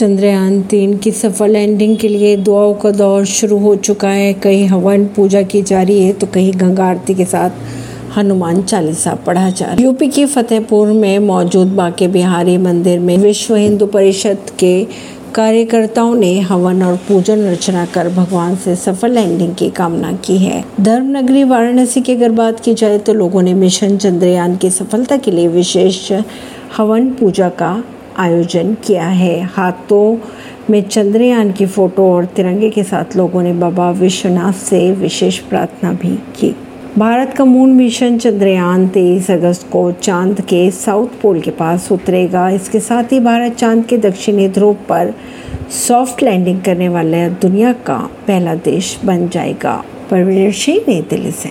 चंद्रयान तीन की सफल लैंडिंग के लिए दुआओं का दौर शुरू हो चुका है। कहीं हवन पूजा की जा रही है तो कहीं गंगा आरती के साथ हनुमान चालीसा पढ़ा जा रहा है। यूपी के फतेहपुर में मौजूद बाके बिहारी मंदिर में विश्व हिंदू परिषद के कार्यकर्ताओं ने हवन और पूजन अर्चना कर भगवान से सफल लैंडिंग की कामना की है। धर्म नगरी वाराणसी की अगर बात की जाए तो लोगों ने मिशन चंद्रयान की सफलता के लिए विशेष हवन पूजा का आयोजन किया है। हाथों में चंद्रयान की फ़ोटो और तिरंगे के साथ लोगों ने बाबा विश्वनाथ से विशेष प्रार्थना भी की। भारत का मून मिशन चंद्रयान तेईस अगस्त को चाँद के साउथ पोल के पास उतरेगा। इसके साथ ही भारत चाँद के दक्षिणी ध्रुव पर सॉफ्ट लैंडिंग करने वाला दुनिया का पहला देश बन जाएगा। परवीन सिंह, नई दिल्ली से।